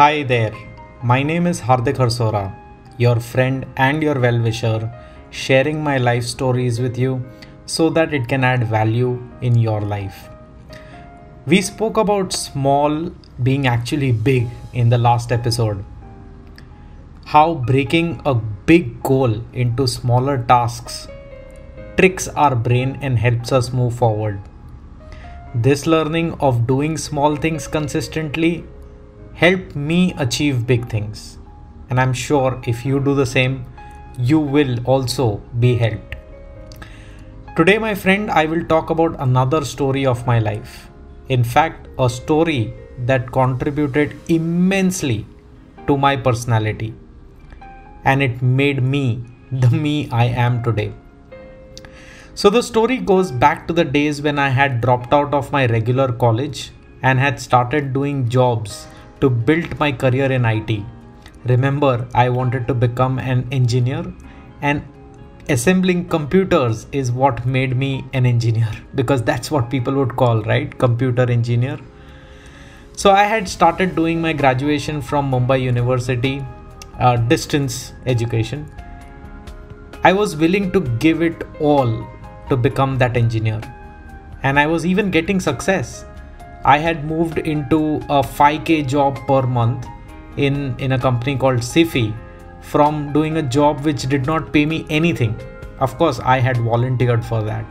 Hi there, my name is Hardik Harsora, your friend and your well wisher, sharing my life stories with you so that it can add value in your life. We spoke about small being actually big in the last episode. How breaking a big goal into smaller tasks tricks our brain and helps us move forward. This learning of doing small things consistently helped me achieve big things. And I'm sure if you do the same, you will also be helped. Today, my friend, I will talk about another story of my life. In fact, a story that contributed immensely to my personality. And it made me the me I am today. So the story goes back to the days when I had dropped out of my regular college and had started doing jobs to build my career in IT. Remember, I wanted to become an engineer and assembling computers is what made me an engineer because that's what people would call, right? Computer engineer. So I had started doing my graduation from Mumbai University, uh, distance education. I was willing to give it all to become that engineer. And I was even getting success. I had moved into a 5k job per month in, in a company called Sify from doing a job which did not pay me anything. Of course, I had volunteered for that.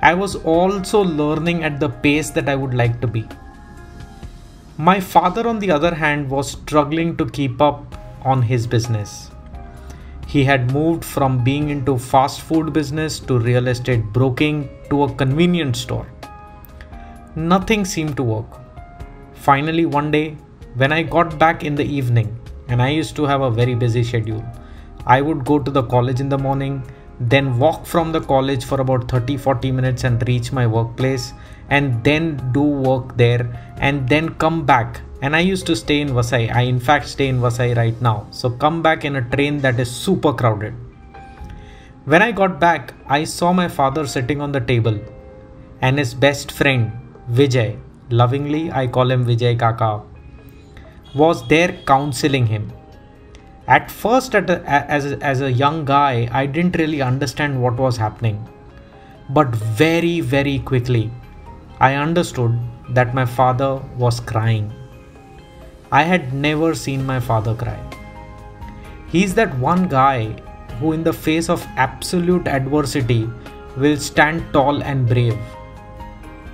I was also learning at the pace that I would like to be. My father, on the other hand, was struggling to keep up on his business. He had moved from being into fast food business to real estate broking to a convenience store. Nothing seemed to work. Finally, one day, when I got back in the evening, and I used to have a very busy schedule, I would go to the college in the morning, then walk from the college for about 30 40 minutes and reach my workplace, and then do work there, and then come back and I used to stay in Vasai. I, in fact, stay in Vasai right now. So, come back in a train that is super crowded. When I got back, I saw my father sitting on the table and his best friend, Vijay, lovingly I call him Vijay Kaka, was there counseling him. At first, at a, as, a, as a young guy, I didn't really understand what was happening. But very, very quickly, I understood that my father was crying I had never seen my father cry. He's that one guy who, in the face of absolute adversity, will stand tall and brave.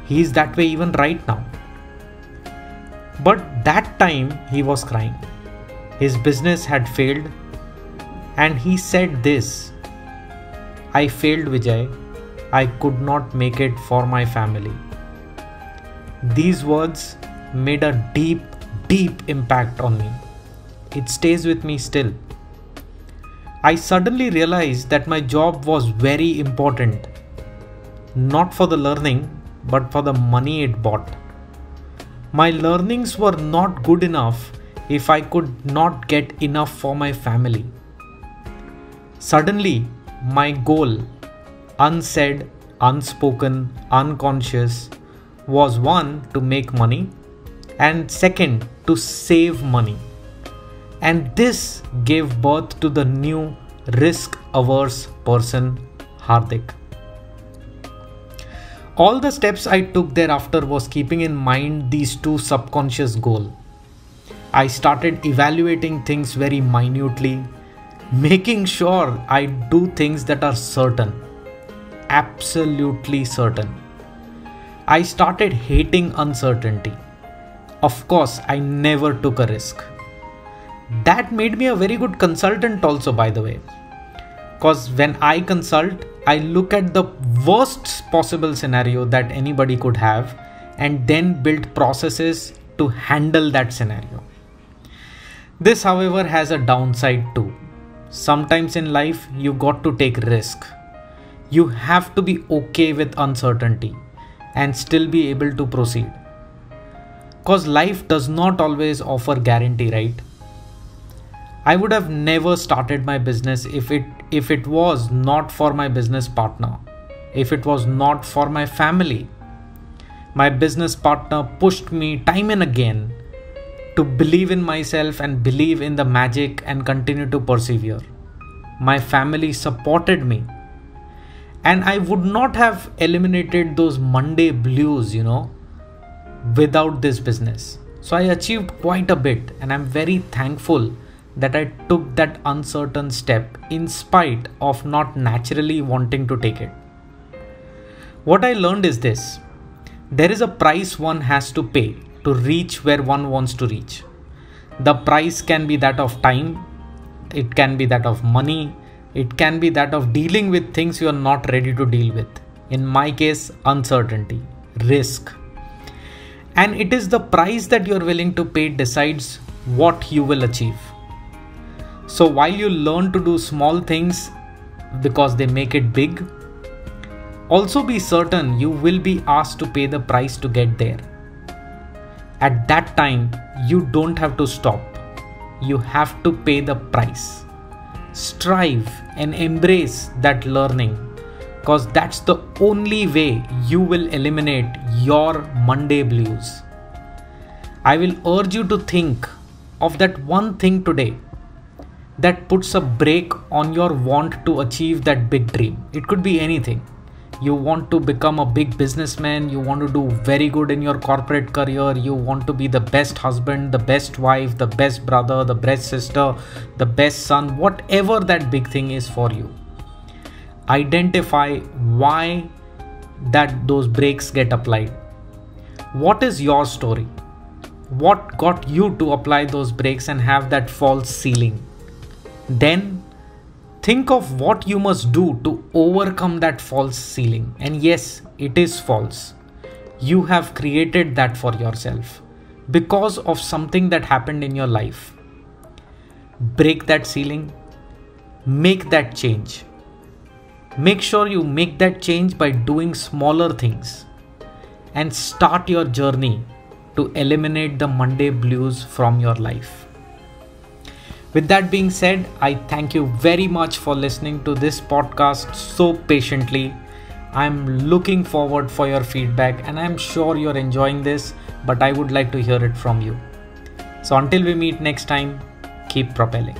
He's that way even right now. But that time he was crying. His business had failed, and he said this I failed, Vijay. I could not make it for my family. These words made a deep deep impact on me. It stays with me still. I suddenly realized that my job was very important, not for the learning, but for the money it bought. My learnings were not good enough if I could not get enough for my family. Suddenly, my goal, unsaid, unspoken, unconscious, was one to make money, and second, to save money. And this gave birth to the new risk averse person, Hardik. All the steps I took thereafter was keeping in mind these two subconscious goals. I started evaluating things very minutely, making sure I do things that are certain, absolutely certain. I started hating uncertainty. Of course, I never took a risk. That made me a very good consultant, also, by the way. Because when I consult, I look at the worst possible scenario that anybody could have and then build processes to handle that scenario. This, however, has a downside too. Sometimes in life, you got to take risk. You have to be okay with uncertainty and still be able to proceed because life does not always offer guarantee right i would have never started my business if it if it was not for my business partner if it was not for my family my business partner pushed me time and again to believe in myself and believe in the magic and continue to persevere. My family supported me. And I would not have eliminated those Monday blues, you know, without this business. So I achieved quite a bit, and I'm very thankful that I took that uncertain step in spite of not naturally wanting to take it. What I learned is this there is a price one has to pay to reach where one wants to reach. The price can be that of time, it can be that of money, it can be that of dealing with things you are not ready to deal with. In my case, uncertainty, risk. And it is the price that you are willing to pay decides what you will achieve. So while you learn to do small things because they make it big, also be certain you will be asked to pay the price to get there. At that time, you don't have to stop. You have to pay the price. Strive and embrace that learning because that's the only way you will eliminate your Monday blues. I will urge you to think of that one thing today that puts a brake on your want to achieve that big dream. It could be anything you want to become a big businessman, you want to do very good in your corporate career, you want to be the best husband, the best wife, the best brother, the best sister, the best son, whatever that big thing is for you. Identify why that those brakes get applied. What is your story? What got you to apply those brakes and have that false ceiling? Then Think of what you must do to overcome that false ceiling. And yes, it is false. You have created that for yourself because of something that happened in your life. Break that ceiling, make that change. Make sure you make that change by doing smaller things and start your journey to eliminate the Monday blues from your life. With that being said, I thank you very much for listening to this podcast so patiently. I'm looking forward for your feedback and I'm sure you're enjoying this, but I would like to hear it from you. So until we meet next time, keep propelling.